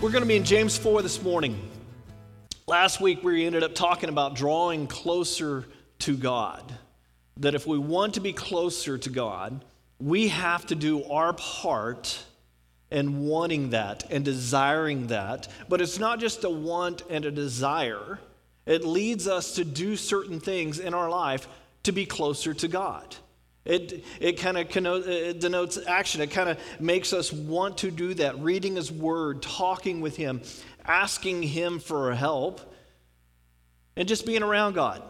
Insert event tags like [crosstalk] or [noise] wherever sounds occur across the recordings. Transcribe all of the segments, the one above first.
We're going to be in James 4 this morning. Last week, we ended up talking about drawing closer to God. That if we want to be closer to God, we have to do our part in wanting that and desiring that. But it's not just a want and a desire, it leads us to do certain things in our life to be closer to God. It, it kind of uh, denotes action. It kind of makes us want to do that. Reading His Word, talking with Him, asking Him for help, and just being around God.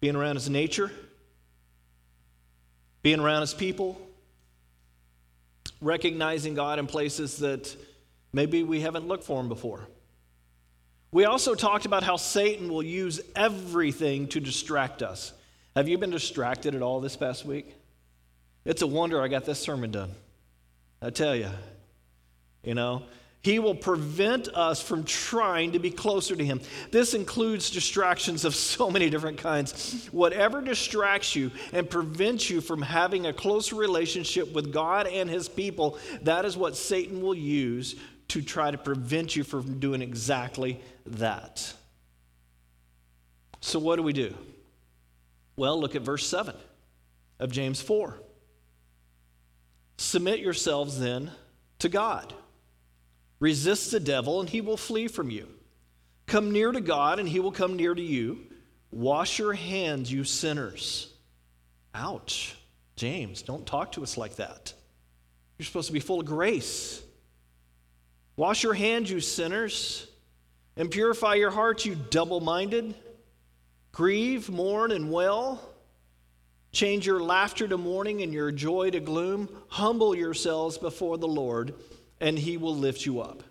Being around His nature, being around His people, recognizing God in places that maybe we haven't looked for Him before. We also talked about how Satan will use everything to distract us. Have you been distracted at all this past week? It's a wonder I got this sermon done. I tell you, you know, he will prevent us from trying to be closer to him. This includes distractions of so many different kinds. Whatever distracts you and prevents you from having a closer relationship with God and his people, that is what Satan will use to try to prevent you from doing exactly that. So, what do we do? Well, look at verse 7 of James 4. Submit yourselves then to God. Resist the devil, and he will flee from you. Come near to God, and he will come near to you. Wash your hands, you sinners. Ouch. James, don't talk to us like that. You're supposed to be full of grace. Wash your hands, you sinners, and purify your hearts, you double minded. Grieve, mourn, and wail. Change your laughter to mourning and your joy to gloom. Humble yourselves before the Lord, and he will lift you up.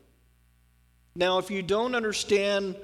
Now, if you don't understand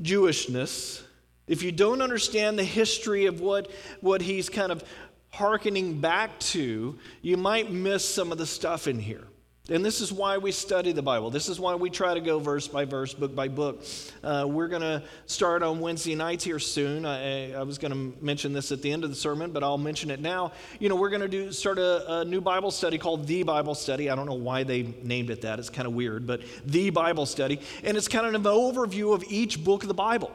Jewishness, if you don't understand the history of what, what he's kind of hearkening back to, you might miss some of the stuff in here. And this is why we study the Bible. This is why we try to go verse by verse, book by book. Uh, we're going to start on Wednesday nights here soon. I, I was going to mention this at the end of the sermon, but I'll mention it now. You know, we're going to do start a, a, new Bible study called The Bible Study. I don't know why they named it that. It's kind of weird, but The Bible Study. And it's kind of an overview of each book of the Bible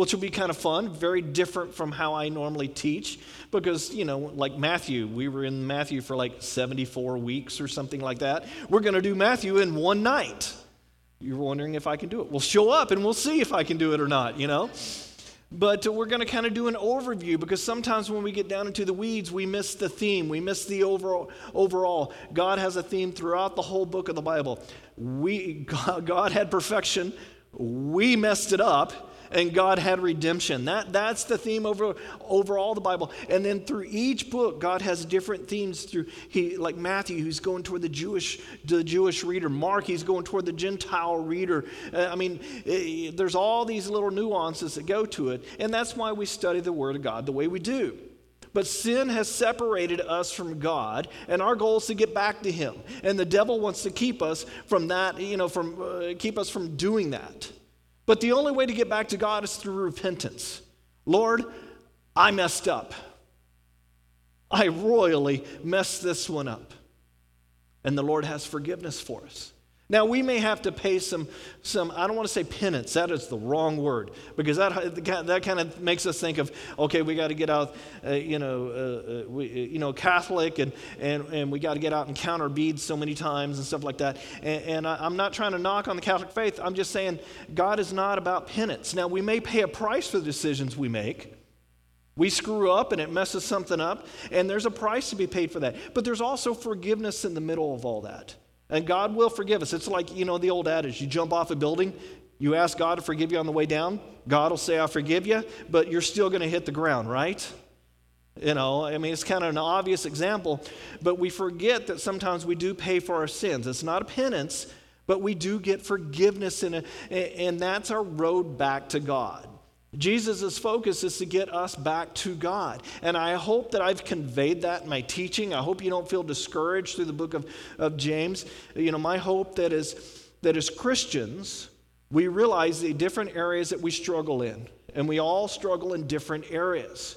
which will be kind of fun, very different from how I normally teach. Because, you know, like Matthew, we were in Matthew for like 74 weeks or something like that. We're going to do Matthew in one night. You're wondering if I can do it. We'll show up and we'll see if I can do it or not, you know? But we're going to kind of do an overview because sometimes when we get down into the weeds, we miss the theme. We miss the overall. overall. God has a theme throughout the whole book of the Bible. We, [laughs] God had perfection. We messed it up and God had redemption. That, that's the theme over, over all the Bible. And then through each book, God has different themes through he like Matthew, who's going toward the Jewish, the Jewish reader. Mark, he's going toward the Gentile reader. Uh, I mean, it, eh, there's all these little nuances that go to it. And that's why we study the Word of God the way we do. But sin has separated us from God, and our goal is to get back to Him. And the devil wants to keep us from that, you know, from uh, keep us from doing that. But the only way to get back to God is through repentance. Lord, I messed up. I royally messed this one up. And the Lord has forgiveness for us. Now, we may have to pay some, some I don't want to say penance, that is the wrong word, because that, that kind of makes us think of, okay, we got to get out, uh, you, know, uh, uh, we, you know, Catholic, and, and, and we got to get out and counter beads so many times and stuff like that. And, and I, I'm not trying to knock on the Catholic faith, I'm just saying God is not about penance. Now, we may pay a price for the decisions we make. We screw up and it messes something up, and there's a price to be paid for that. But there's also forgiveness in the middle of all that. And God will forgive us. It's like, you know, the old adage you jump off a building, you ask God to forgive you on the way down, God will say, I forgive you, but you're still going to hit the ground, right? You know, I mean, it's kind of an obvious example, but we forget that sometimes we do pay for our sins. It's not a penance, but we do get forgiveness, in it, and that's our road back to God. Jesus' focus is to get us back to God. And I hope that I've conveyed that in my teaching. I hope you don't feel discouraged through the book of, of James. You know, my hope that is that as Christians, we realize the different areas that we struggle in. And we all struggle in different areas.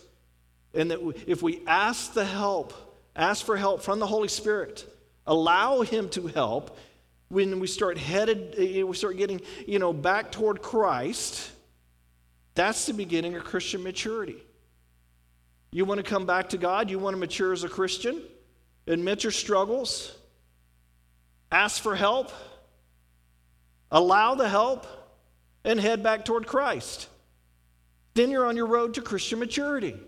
And that if we ask the help, ask for help from the Holy Spirit, allow Him to help, when we start headed, eh, we start getting, you know, back toward Christ, that's the beginning of Christian maturity. You want to come back to God? You want to mature as a Christian? Admit your struggles? Ask for help? Allow the help? And head back toward Christ. Then you're on your road to Christian maturity.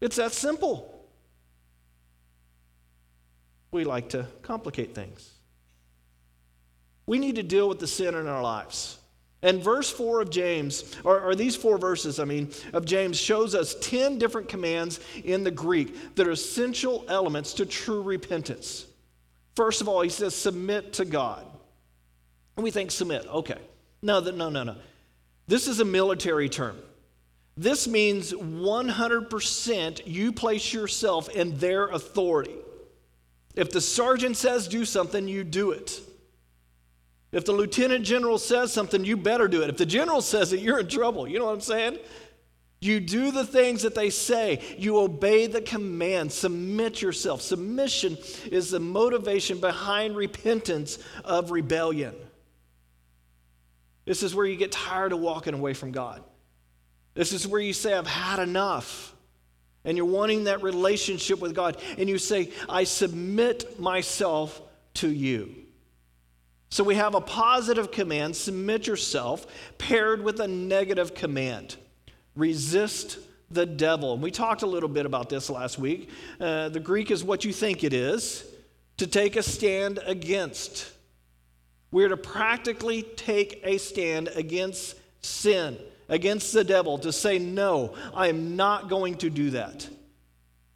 It's that simple. We like to complicate things. We need to deal with the sin in our lives. And verse 4 of James, or, or, these four verses, I mean, of James, shows us 10 different commands in the Greek that are essential elements to true repentance. First of all, he says, submit to God. And we think, submit, okay. No, no, no, no. This is a military term. This means 100% you place yourself in their authority. If the sergeant says do something, you do it. If the lieutenant general says something, you better do it. If the general says it, you're in trouble. You know what I'm saying? You do the things that they say. You obey the command. Submit yourself. Submission is the motivation behind repentance of rebellion. This is where you get tired of walking away from God. This is where you say, I've had enough. And you're wanting that relationship with God. And you say, I submit myself to you. So we have a positive command, submit yourself, paired with a negative command, resist the devil. And we talked a little bit about this last week. Uh, the Greek is what you think it is to take a stand against. We're to practically take a stand against sin, against the devil, to say, No, I am not going to do that.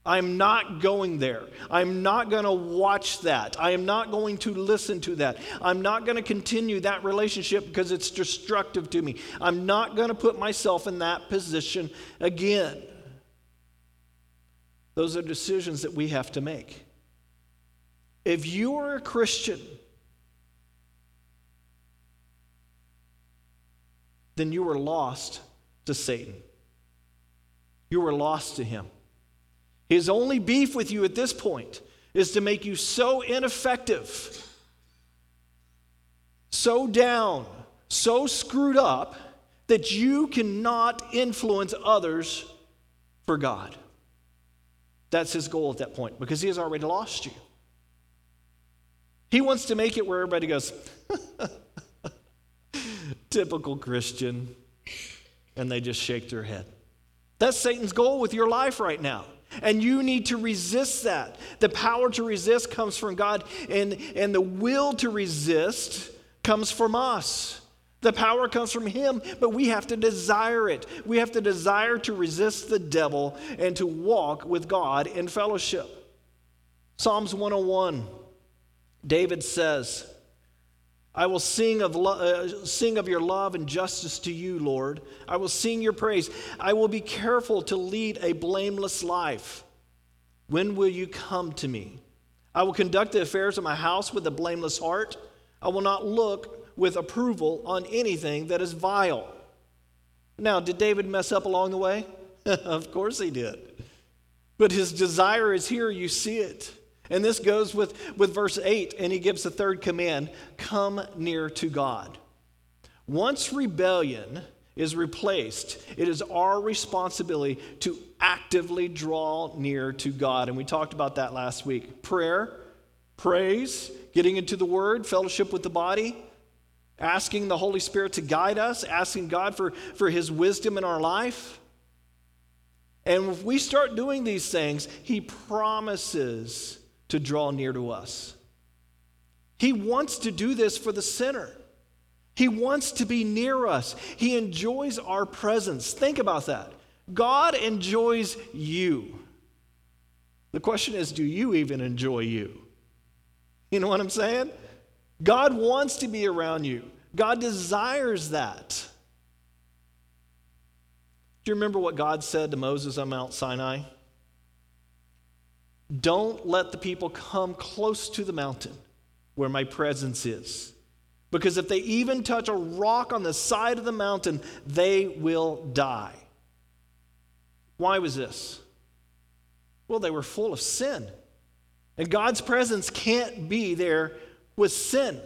I'm not going there. I'm not going to watch that. I am not going to listen to that. I'm not going to continue that relationship because it's destructive to me. I'm not going to put myself in that position again. Those are decisions that we have to make. If you are a Christian, then you were lost to Satan. You were lost to him. His only beef with you at this point is to make you so ineffective, so down, so screwed up that you cannot influence others for God. That's his goal at that point because he has already lost you. He wants to make it where everybody goes, [laughs] typical Christian, and they just shake their head. That's Satan's goal with your life right now. And you need to resist that. The power to resist comes from God, and, and the will to resist comes from us. The power comes from Him, but we have to desire it. We have to desire to resist the devil and to walk with God in fellowship. Psalms 101, David says, I will sing of, lo- uh, sing of your love and justice to you, Lord. I will sing your praise. I will be careful to lead a blameless life. When will you come to me? I will conduct the affairs of my house with a blameless heart. I will not look with approval on anything that is vile. Now, did David mess up along the way? [laughs] of course he did. But his desire is here, you see it. And this goes with, with verse 8, and he gives the third command come near to God. Once rebellion is replaced, it is our responsibility to actively draw near to God. And we talked about that last week. Prayer, praise, getting into the word, fellowship with the body, asking the Holy Spirit to guide us, asking God for, for his wisdom in our life. And if we start doing these things, he promises to draw near to us. He wants to do this for the sinner. He wants to be near us. He enjoys our presence. Think about that. God enjoys you. The question is do you even enjoy you? You know what I'm saying? God wants to be around you, God desires that. Do you remember what God said to Moses on Mount Sinai? Don't let the people come close to the mountain where my presence is. Because if they even touch a rock on the side of the mountain, they will die. Why was this? Well, they were full of sin. And God's presence can't be there with sin.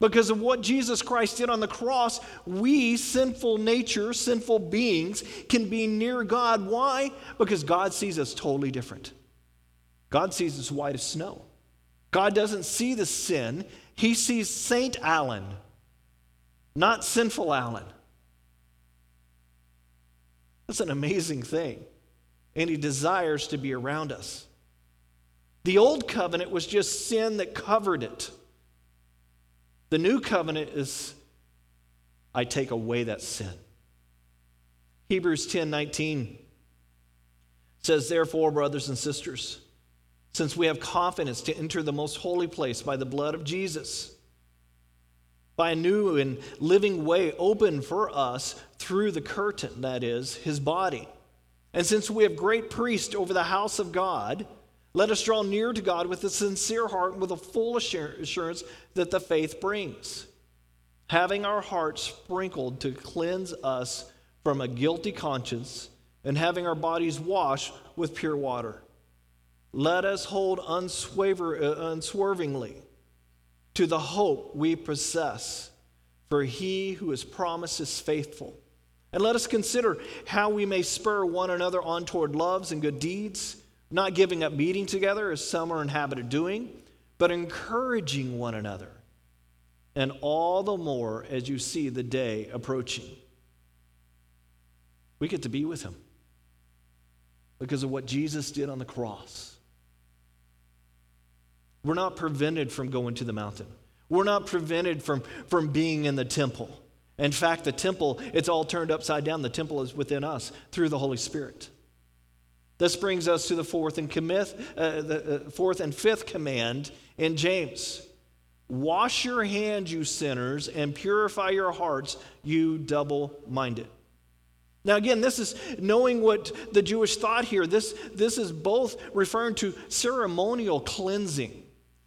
Because of what Jesus Christ did on the cross, we, sinful nature, sinful beings, can be near God. Why? Because God sees us totally different. God sees us white as snow. God doesn't see the sin, He sees Saint Alan, not sinful Alan. That's an amazing thing. And He desires to be around us. The old covenant was just sin that covered it. The new covenant is I take away that sin. Hebrews 10 19 says, Therefore, brothers and sisters, since we have confidence to enter the most holy place by the blood of Jesus, by a new and living way open for us through the curtain, that is, his body. And since we have great priest over the house of God, let us draw near to God with a sincere heart and with a full assurance that the faith brings, having our hearts sprinkled to cleanse us from a guilty conscience and having our bodies washed with pure water. Let us hold uh, unswervingly to the hope we possess, for he who has promised is faithful. And let us consider how we may spur one another on toward loves and good deeds not giving up meeting together as some are in habit of doing, but encouraging one another, and all the more as you see the day approaching. We get to be with him because of what Jesus did on the cross. We're not prevented from going to the mountain. We're not prevented from, from being in the temple. In fact, the temple, it's all turned upside down. The temple is within us through the Holy Spirit. This brings us to the fourth and, uh, the uh, fourth and fifth command in James. Wash your hands, you sinners, and purify your hearts, you double minded. Now, again, this is knowing what the Jewish thought here. This, this is both referring to ceremonial cleansing,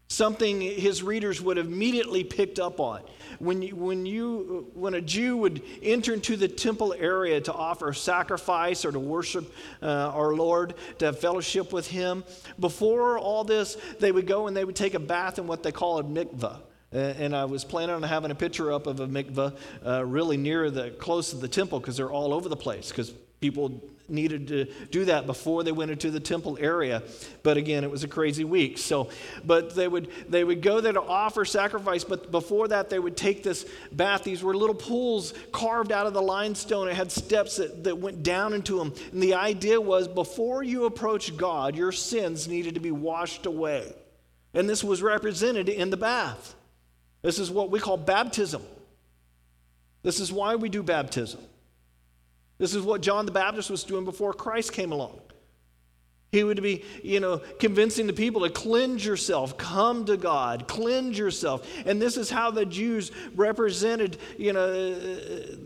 something his readers would have immediately picked up on when, you, when, you, when a Jew would enter into the temple area to offer sacrifice or to worship uh, our Lord, to have fellowship with Him, before all this, they would go and they would take a bath in what they call a mikvah. And I was planning on having a picture up of a mikvah uh, really near the close to the temple because they're all over the place because people needed to do that before they went into the temple area. But again it was a crazy week. So but they would they would go there to offer sacrifice but before that they would take this bath. These were little pools carved out of the limestone. It had steps that, that went down into them. And the idea was before you approach god your sins needed to be washed away. And this was represented in the bath. This is what we call baptism. This is why we do baptism this is what John the Baptist was doing before Christ came along. He would be, you know, convincing the people to cleanse yourself, come to God, cleanse yourself. And this is how the Jews represented, you know,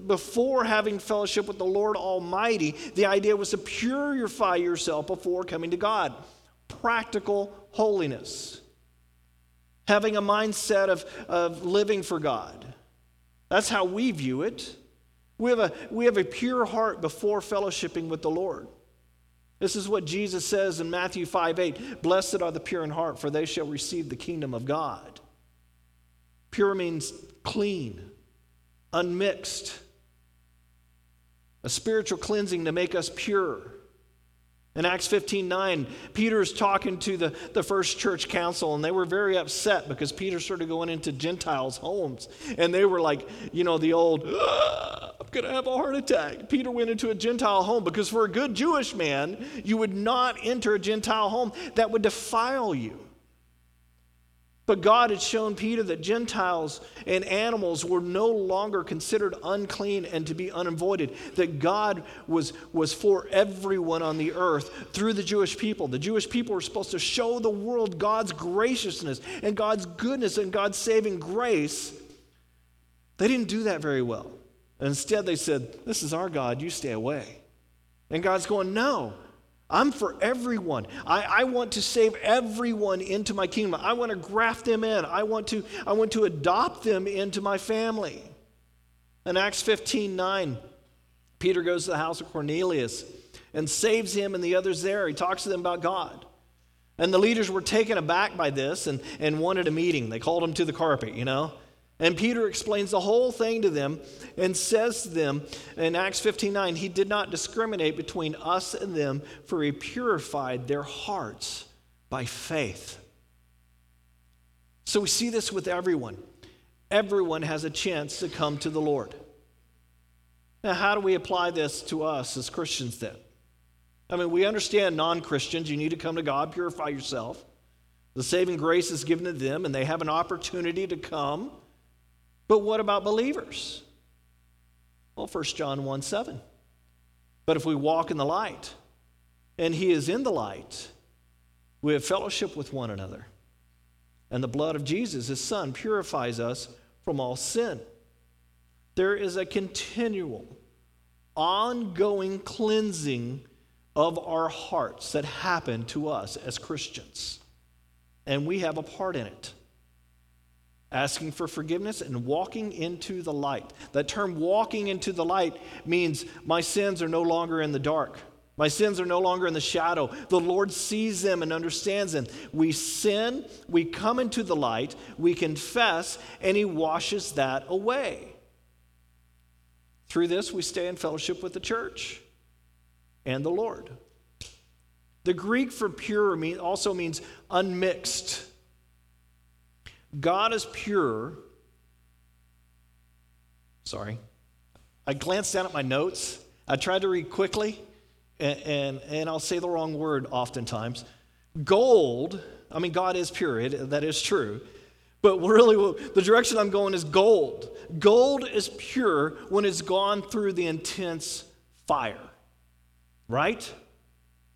before having fellowship with the Lord Almighty, the idea was to purify yourself before coming to God. Practical holiness. Having a mindset of, of living for God. That's how we view it. We have, a, we have a pure heart before fellowshipping with the Lord. This is what Jesus says in Matthew 5 8 Blessed are the pure in heart, for they shall receive the kingdom of God. Pure means clean, unmixed, a spiritual cleansing to make us pure. In Acts 15 9, Peter is talking to the, the first church council, and they were very upset because Peter started going into Gentiles' homes. And they were like, you know, the old, I'm going to have a heart attack. Peter went into a Gentile home because for a good Jewish man, you would not enter a Gentile home that would defile you. But God had shown Peter that Gentiles and animals were no longer considered unclean and to be unavoided, that God was, was for everyone on the earth through the Jewish people. The Jewish people were supposed to show the world God's graciousness and God's goodness and God's saving grace. They didn't do that very well. Instead, they said, This is our God, you stay away. And God's going, No, I'm for everyone. I, I, want to save everyone into my kingdom. I want to graft them in. I want to, I want to adopt them into my family. In Acts 15 9, Peter goes to the house of Cornelius and saves him and the others there. He talks to them about God. And the leaders were taken aback by this and, and wanted a meeting. They called him to the carpet, you know. And Peter explains the whole thing to them and says to them in Acts 15:9, he did not discriminate between us and them, for he purified their hearts by faith. So we see this with everyone. Everyone has a chance to come to the Lord. Now, how do we apply this to us as Christians then? I mean, we understand non Christians, you need to come to God, purify yourself. The saving grace is given to them, and they have an opportunity to come but what about believers? Well, 1 John 1 7. But if we walk in the light, and he is in the light, we have fellowship with one another. And the blood of Jesus, his son, purifies us from all sin. There is a continual, ongoing cleansing of our hearts that happen to us as Christians. And we have a part in it asking for forgiveness and walking into the light. That term walking into the light means my sins are no longer in the dark. My sins are no longer in the shadow. The Lord sees them and understands them. We sin, we come into the light, we confess, and He washes that away. Through this, we stay in fellowship with the church and the Lord. The Greek for pure also means unmixed. God is pure. Sorry. I glanced down at my notes. I tried to read quickly, and, and, and I'll say the wrong word oftentimes. Gold, I mean, God is pure, it, that is true. But really, the direction I'm going is gold. Gold is pure when it's gone through the intense fire, right?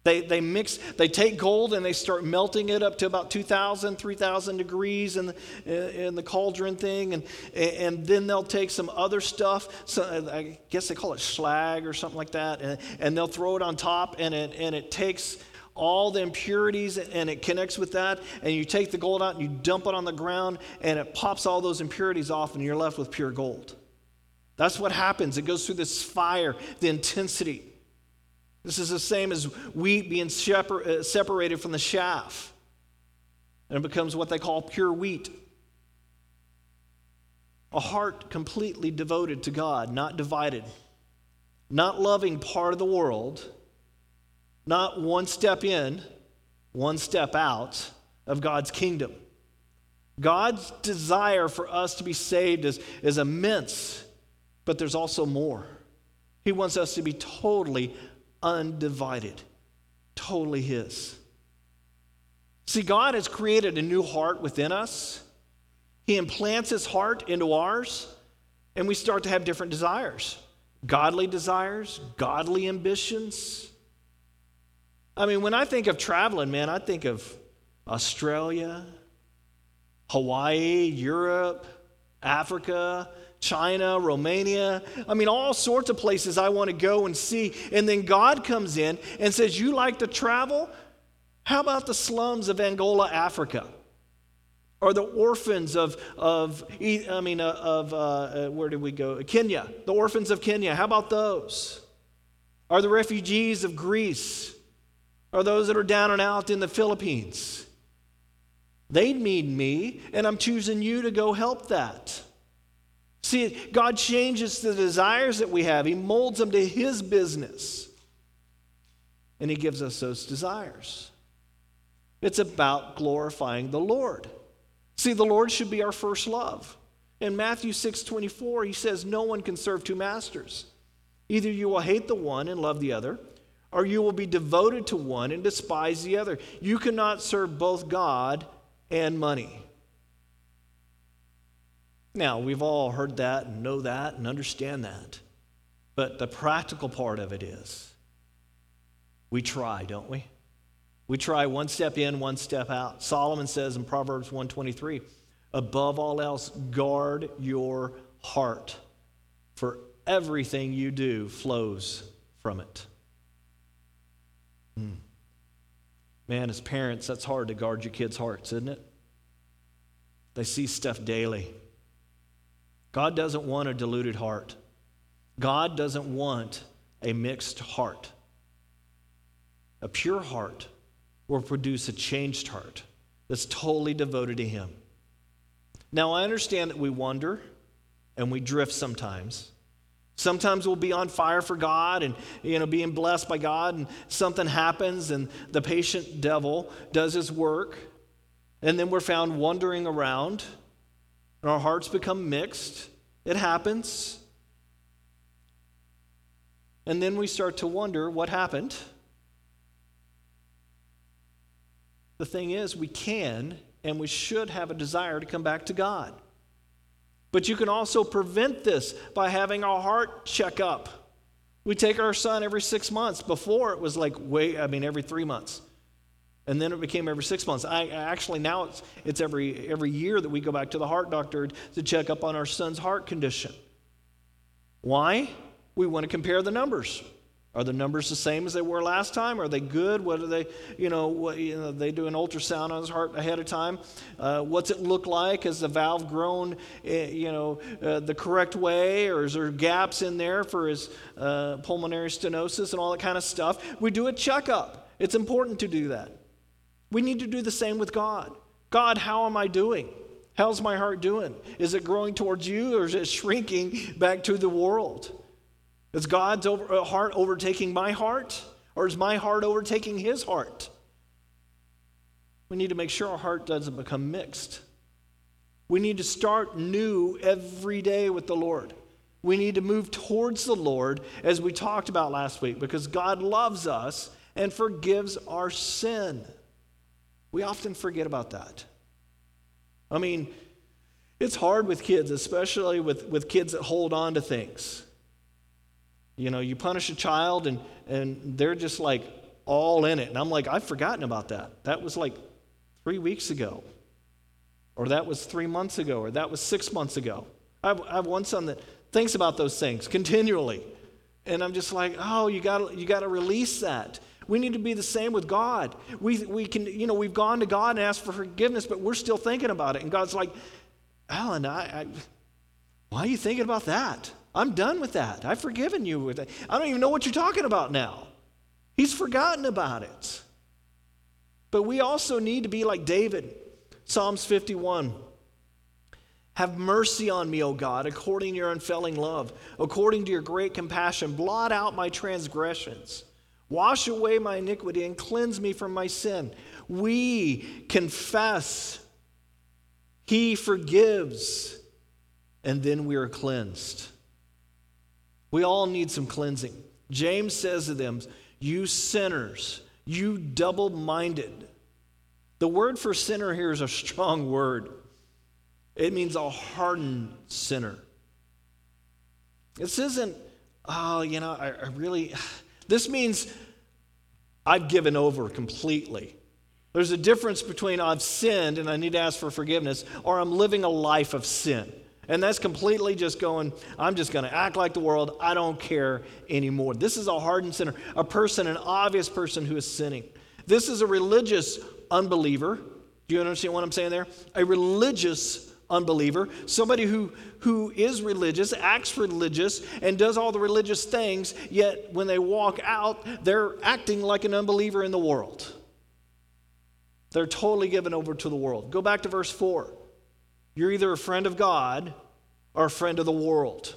They, they mix, they take gold and they start melting it up to about 2,000, 3,000 degrees in the, in the cauldron thing. And, and then they'll take some other stuff. So I guess they call it slag or something like that. And, and they'll throw it on top and it, and it takes all the impurities and it connects with that. And you take the gold out and you dump it on the ground and it pops all those impurities off and you're left with pure gold. That's what happens. It goes through this fire, the intensity. This is the same as wheat being uh, separated from the chaff. And it becomes what they call pure wheat. A heart completely devoted to God, not divided, not loving part of the world, not one step in, one step out of God's kingdom. God's desire for us to be saved is, is immense, but there's also more. He wants us to be totally undivided, totally His. See, God has created a new heart within us. He implants His heart into ours, and we start to have different desires godly desires, godly ambitions. I mean, when I think of traveling, man, I think of Australia, Hawaii, Europe, Africa, China, Romania. I mean, all sorts of places I want to go and see. And then God comes in and says, You like to travel? How about the slums of Angola, Africa? Or the orphans of, of I mean, uh, of, uh, uh, where did we go? Kenya, the orphans of Kenya. How about those? Are the refugees of Greece? Are those that are down and out in the Philippines? They need me, and I'm choosing you to go help that. See, God changes the desires that we have, He molds them to His business. And He gives us those desires. It's about glorifying the Lord. See, the Lord should be our first love. In Matthew 6 24, He says, No one can serve two masters. Either you will hate the one and love the other, or you will be devoted to one and despise the other. You cannot serve both God and money. Now, we've all heard that and know that and understand that. But the practical part of it is we try, don't we? We try one step in, one step out. Solomon says in Proverbs 123, above all else, guard your heart, for everything you do flows from it. Hmm. Man, as parents, that's hard to guard your kids' hearts, isn't it? They see stuff daily. God doesn't want a deluded heart. God doesn't want a mixed heart. A pure heart will produce a changed heart that's totally devoted to Him. Now, I understand that we wander and we drift sometimes. Sometimes we'll be on fire for God and you know being blessed by God and something happens and the patient devil does his work and then we're found wandering around and our hearts become mixed. It happens. And then we start to wonder what happened. The thing is, we can and we should have a desire to come back to God. But you can also prevent this by having our heart check up. We take our son every six months. Before it was like way, I mean, every three months. And then it became every six months. I actually now it's, it's every every year that we go back to the heart doctor to check up on our son's heart condition. Why? We want to compare the numbers. Are the numbers the same as they were last time? Are they good? What are they, you know, what, you know they do an ultrasound on his heart ahead of time? Uh, what's it look like? Has the valve grown, uh, you know, uh, the correct way? Or is there gaps in there for his uh, pulmonary stenosis and all that kind of stuff? We do a checkup. It's important to do that. We need to do the same with God. God, how am I doing? How's my heart doing? Is it growing towards you or is it shrinking back to the world? Is God's over, uh, heart overtaking my heart? Or is my heart overtaking his heart? We need to make sure our heart doesn't become mixed. We need to start new every day with the Lord. We need to move towards the Lord, as we talked about last week, because God loves us and forgives our sin. We often forget about that. I mean, it's hard with kids, especially with, with kids that hold on to things. You know, you punish a child and, and they're just like all in it. And I'm like, I've forgotten about that. That was like three weeks ago, or that was three months ago, or that was six months ago. I have, I have one son that thinks about those things continually. And I'm just like, oh, you got you got to release that. We need to be the same with God. We, we can, you know, we've gone to God and asked for forgiveness, but we're still thinking about it. And God's like, Alan, I, I why are you thinking about that? I'm done with that. I've forgiven you with that. I don't even know what you're talking about now. He's forgotten about it. But we also need to be like David. Psalms 51. Have mercy on me, O God, according to your unfailing love, according to your great compassion. Blot out my transgressions. Wash away my iniquity and cleanse me from my sin. We confess. He forgives. And then we are cleansed. We all need some cleansing. James says to them, You sinners, you double minded. The word for sinner here is a strong word, it means a hardened sinner. This isn't, oh, you know, I, I really, this means I've given over completely. There's a difference between I've sinned and I need to ask for forgiveness, or I'm living a life of sin. And that's completely just going, I'm just going to act like the world. I don't care anymore. This is a hardened sinner, a person, an obvious person who is sinning. This is a religious unbeliever. Do you understand what I'm saying there? A religious unbeliever, somebody who, who is religious, acts religious, and does all the religious things, yet when they walk out, they're acting like an unbeliever in the world. They're totally given over to the world. Go back to verse 4. You're either a friend of God or a friend of the world.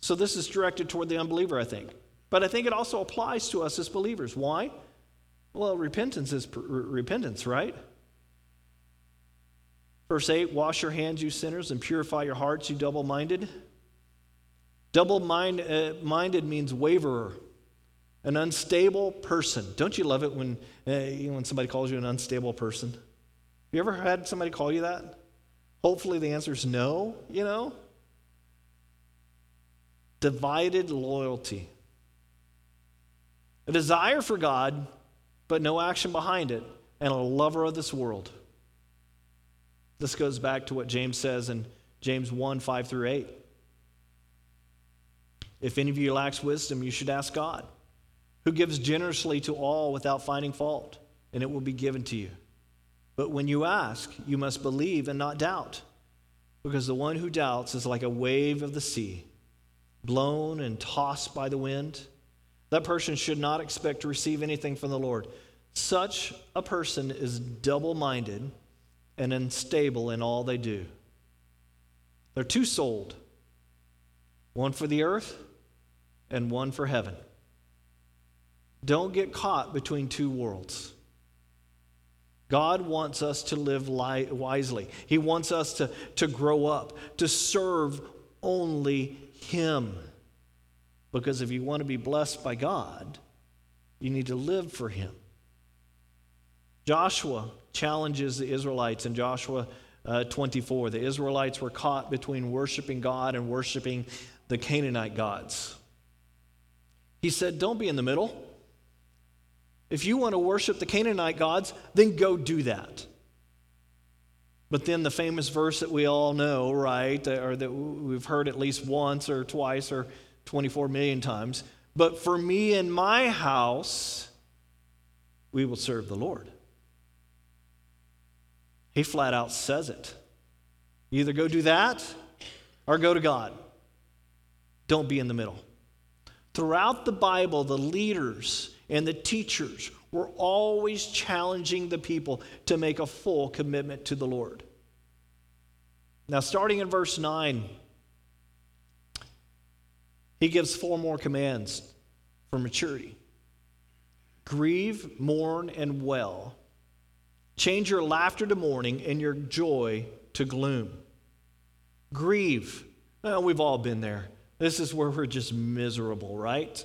So this is directed toward the unbeliever, I think. But I think it also applies to us as believers. Why? Well, repentance is repentance, right? Verse 8 Wash your hands, you sinners, and purify your hearts, you double minded. Double mind, uh, minded means waverer an unstable person. Don't you love it when, uh, when somebody calls you an unstable person? Have you ever had somebody call you that? Hopefully the answer is no, you know? Divided loyalty. A desire for God, but no action behind it, and a lover of this world. This goes back to what James says in James 1 5 through 8. If any of you lacks wisdom, you should ask God who gives generously to all without finding fault, and it will be given to you. But when you ask, you must believe and not doubt, because the one who doubts is like a wave of the sea, blown and tossed by the wind. That person should not expect to receive anything from the Lord. Such a person is double minded and unstable in all they do. They're two souled one for the earth and one for heaven. Don't get caught between two worlds. God wants us to live li- wisely. He wants us to, to grow up, to serve only Him. Because if you want to be blessed by God, you need to live for Him. Joshua challenges the Israelites in Joshua uh, 24. The Israelites were caught between worshiping God and worshiping the Canaanite gods. He said, Don't be in the middle. If you want to worship the Canaanite gods, then go do that. But then the famous verse that we all know, right, or that we've heard at least once or twice or 24 million times, but for me and my house, we will serve the Lord. He flat out says it. either go do that or go to God. Don't be in the middle. Throughout the Bible, the leaders and the teachers were always challenging the people to make a full commitment to the Lord. Now, starting in verse 9, he gives four more commands for maturity grieve, mourn, and well. Change your laughter to mourning and your joy to gloom. Grieve. Well, we've all been there. This is where we're just miserable, right?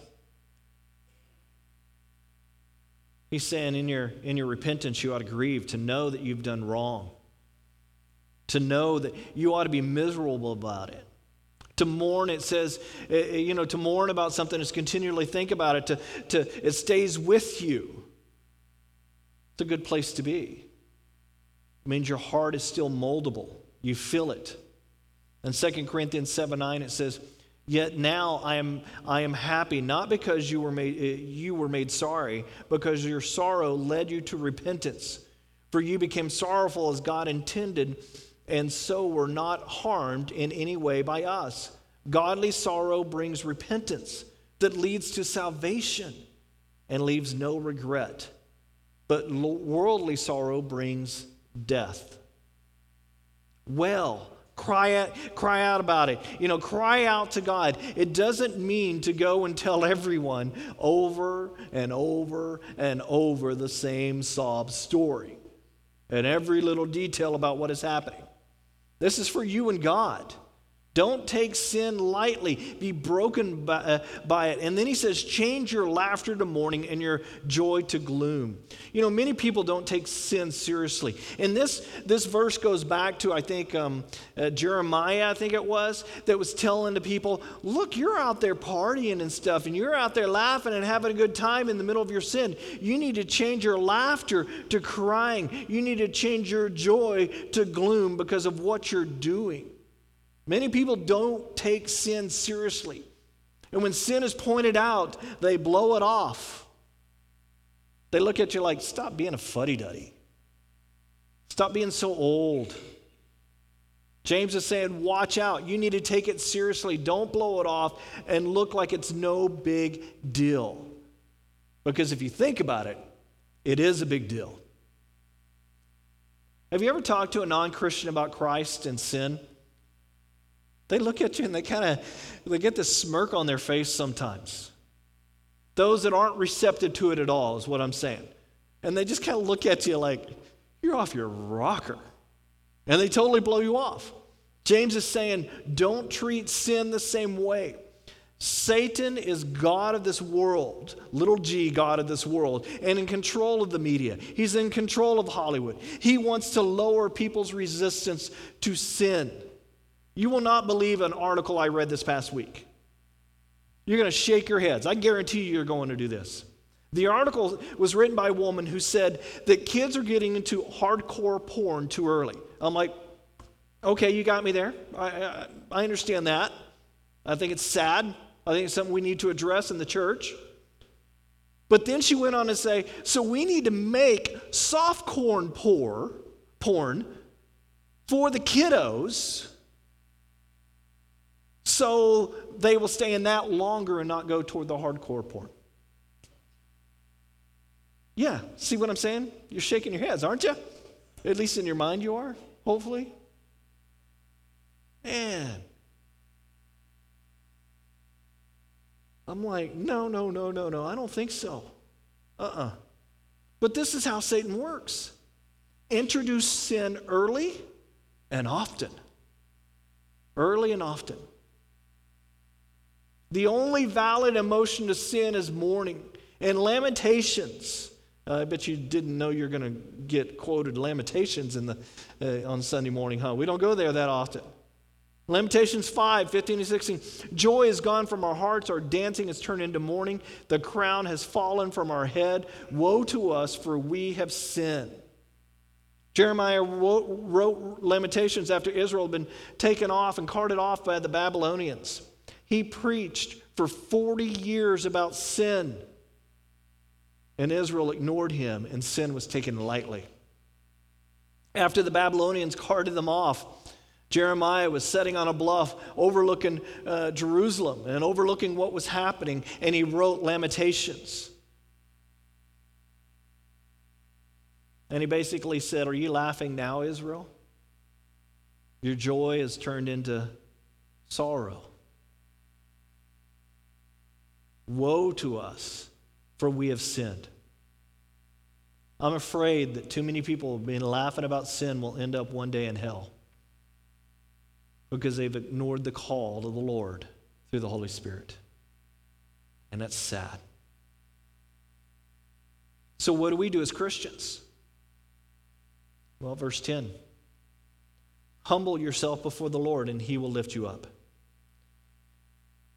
He's saying in your, in your repentance, you ought to grieve, to know that you've done wrong, to know that you ought to be miserable about it. To mourn, it says, eh, eh, you know, to mourn about something is continually think about it, to, to, it stays with you. It's a good place to be. It means your heart is still moldable. You feel it. In 2 Corinthians 7 9, it says, Yet now I am, I am happy, not because you were, made, eh, you were made sorry, because your sorrow led you to repentance. For you became sorrowful as God intended, and so were not harmed in any way by us. Godly sorrow brings repentance that leads to salvation and leaves no regret. But worldly sorrow brings death. Well, Cry out, cry out about it. You know, cry out to God. It doesn't mean to go and tell everyone over and over and over the same sob story and every little detail about what is happening. This is for you and God. Don't take sin lightly. Be broken by, uh, by, it. And then he says, change your laughter to mourning and your joy to gloom. You know, many people don't take sin seriously. And this, this verse goes back to, I think, um, uh, Jeremiah, I think it was, that was telling the people, look, you're out there partying and stuff, and you're out there laughing and having a good time in the middle of your sin. You need to change your laughter to crying. You need to change your joy to gloom because of what you're doing. Many people don't take sin seriously. And when sin is pointed out, they blow it off. They look at you like, stop being a fuddy duddy. Stop being so old. James is saying, watch out. You need to take it seriously. Don't blow it off and look like it's no big deal. Because if you think about it, it is a big deal. Have you ever talked to a non Christian about Christ and sin? They look at you and they kind of they get this smirk on their face sometimes. Those that aren't receptive to it at all is what I'm saying. And they just kind of look at you like, you're off your rocker. And they totally blow you off. James is saying, don't treat sin the same way. Satan is God of this world, little g, God of this world, and in control of the media. He's in control of Hollywood. He wants to lower people's resistance to sin. You will not believe an article I read this past week. You're going to shake your heads. I guarantee you you're going to do this. The article was written by a woman who said that kids are getting into hardcore porn too early. I'm like, okay, you got me there. I, I, I understand that. I think it's sad. I think it's something we need to address in the church. But then she went on to say, so we need to make soft corn porn for the kiddos so they will stay in that longer and not go toward the hardcore porn. Yeah, see what I'm saying? You're shaking your heads, aren't you? At least in your mind, you are, hopefully. Man. I'm like, no, no, no, no, no, I don't think so. Uh uh-uh. uh But this is how Satan works introduce sin early and often. Early and often. The only valid emotion to sin is mourning. And Lamentations, uh, I bet you didn't know you're going to get quoted Lamentations in the, uh, on Sunday morning, huh? We don't go there that often. Lamentations 5, 15 and 16. Joy is gone from our hearts, our dancing has turned into mourning, the crown has fallen from our head. Woe to us, for we have sinned. Jeremiah wrote Lamentations after Israel had been taken off and carted off by the Babylonians. He preached for 40 years about sin, and Israel ignored him, and sin was taken lightly. After the Babylonians carted them off, Jeremiah was sitting on a bluff overlooking uh, Jerusalem and overlooking what was happening, and he wrote Lamentations. And he basically said, Are you laughing now, Israel? Your joy has turned into sorrow. Woe to us, for we have sinned. I'm afraid that too many people have been laughing about sin will end up one day in hell because they've ignored the call to the Lord through the Holy Spirit. And that's sad. So, what do we do as Christians? Well, verse 10 Humble yourself before the Lord, and he will lift you up.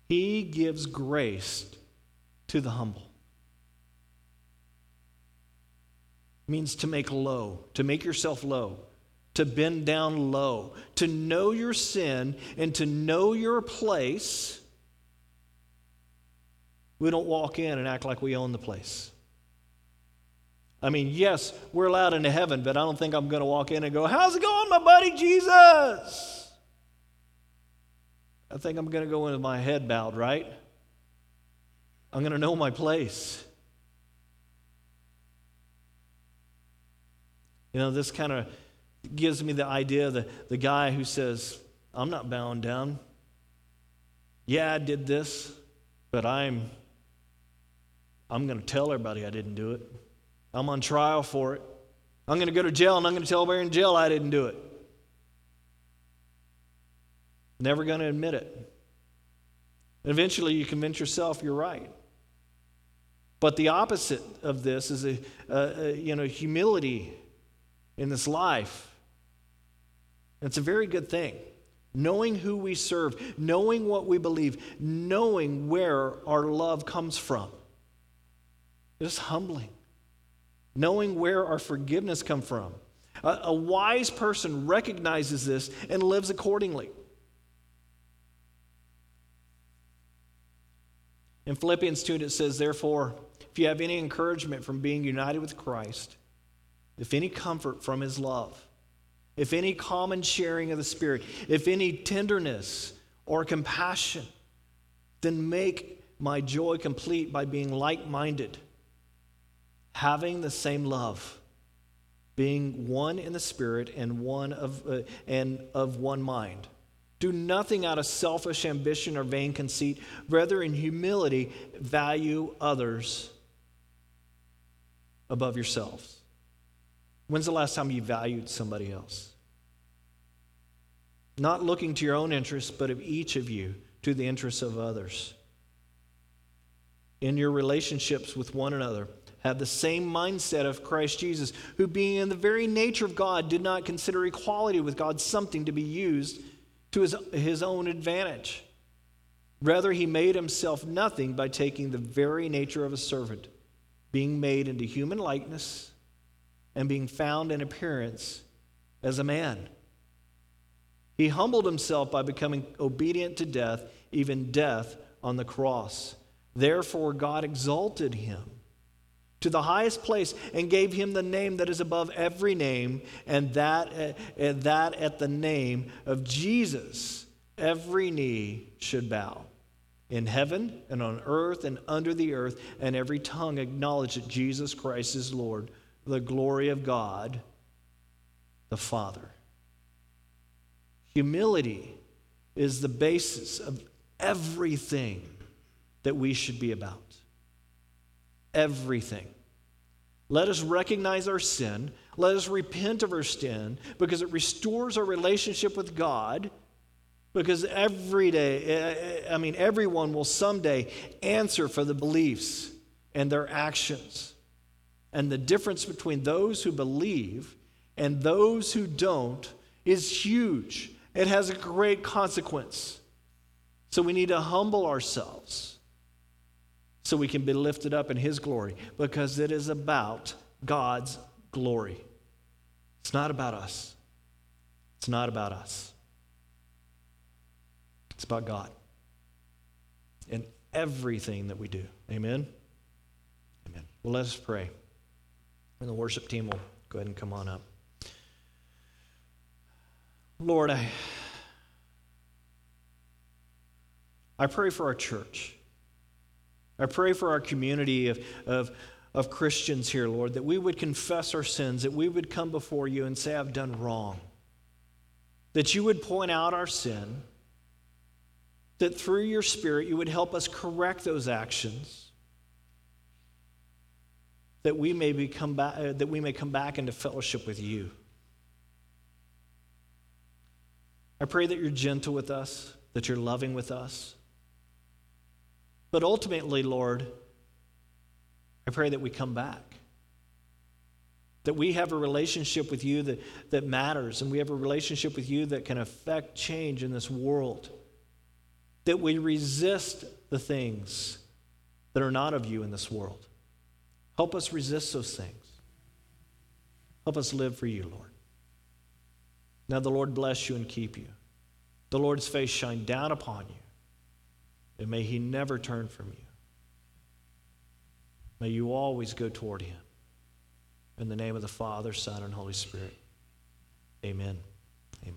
He gives grace to the humble. means to make low, to make yourself low, to bend down low, to know your sin and to know your place. We don't walk in and act like we own the place. I mean, yes, we're allowed into heaven, but I don't think I'm going to walk in and go, How's it going, my buddy Jesus? I think I'm going to go in with my head bowed, right? I'm going to know my place. You know, this kind of gives me the idea of the, the guy who says, I'm not bowing down. Yeah, I did this, but I'm I'm going to tell everybody I didn't do it. I'm on trial for it. I'm going to go to jail and I'm going to tell everybody in jail I didn't do it. Never going to admit it. eventually, you convince yourself you're right. But the opposite of this is a, a, a you know humility in this life. It's a very good thing. Knowing who we serve, knowing what we believe, knowing where our love comes from. It is humbling knowing where our forgiveness come from. A, a wise person recognizes this and lives accordingly. In Philippians 2, it says, Therefore, if you have any encouragement from being united with Christ, if any comfort from his love, if any common sharing of the Spirit, if any tenderness or compassion, then make my joy complete by being like minded having the same love, being one in the spirit and one of uh, and of one mind. Do nothing out of selfish ambition or vain conceit, rather in humility value others above yourselves. When's the last time you valued somebody else? Not looking to your own interests, but of each of you to the interests of others. In your relationships with one another, have the same mindset of Christ Jesus, who, being in the very nature of God, did not consider equality with God something to be used to his, his own advantage. Rather, he made himself nothing by taking the very nature of a servant, being made into human likeness and being found in appearance as a man. He humbled himself by becoming obedient to death, even death on the cross. Therefore, God exalted him to the highest place and gave him the name that is above every name, and that, and that at the name of Jesus every knee should bow, in heaven and on earth and under the earth, and every tongue acknowledge that Jesus Christ is Lord, the glory of God the Father. Humility is the basis of everything that we should be about. Everything. Let us recognize our sin. Let us repent of our sin because it restores our relationship with God. Because every day, eh, eh, I mean, everyone will someday answer for the beliefs and their actions. And the difference between those who believe and those who don't is huge. It has a great consequence. So we need to humble ourselves so we can be lifted up in His glory because it is about God's glory. It's not about us. It's not about us. It's about God in everything that we do. Amen? Amen. Well, let us pray. And the worship team will go ahead and come on up. Lord, I, I pray for our church. I pray for our community of, of, of Christians here, Lord, that we would confess our sins, that we would come before you and say, I've done wrong. That you would point out our sin, that through your Spirit you would help us correct those actions, that we may, become back, uh, that we may come back into fellowship with you. I pray that you're gentle with us, that you're loving with us. But ultimately, Lord, I pray that we come back. That we have a relationship with you that, that matters, and we have a relationship with you that can affect change in this world. That we resist the things that are not of you in this world. Help us resist those things. Help us live for you, Lord. Now the Lord bless you and keep you. The Lord's face shine down upon you, and may he never turn from you. May you always go toward him. In the name of the Father, Son, and Holy Spirit. Amen.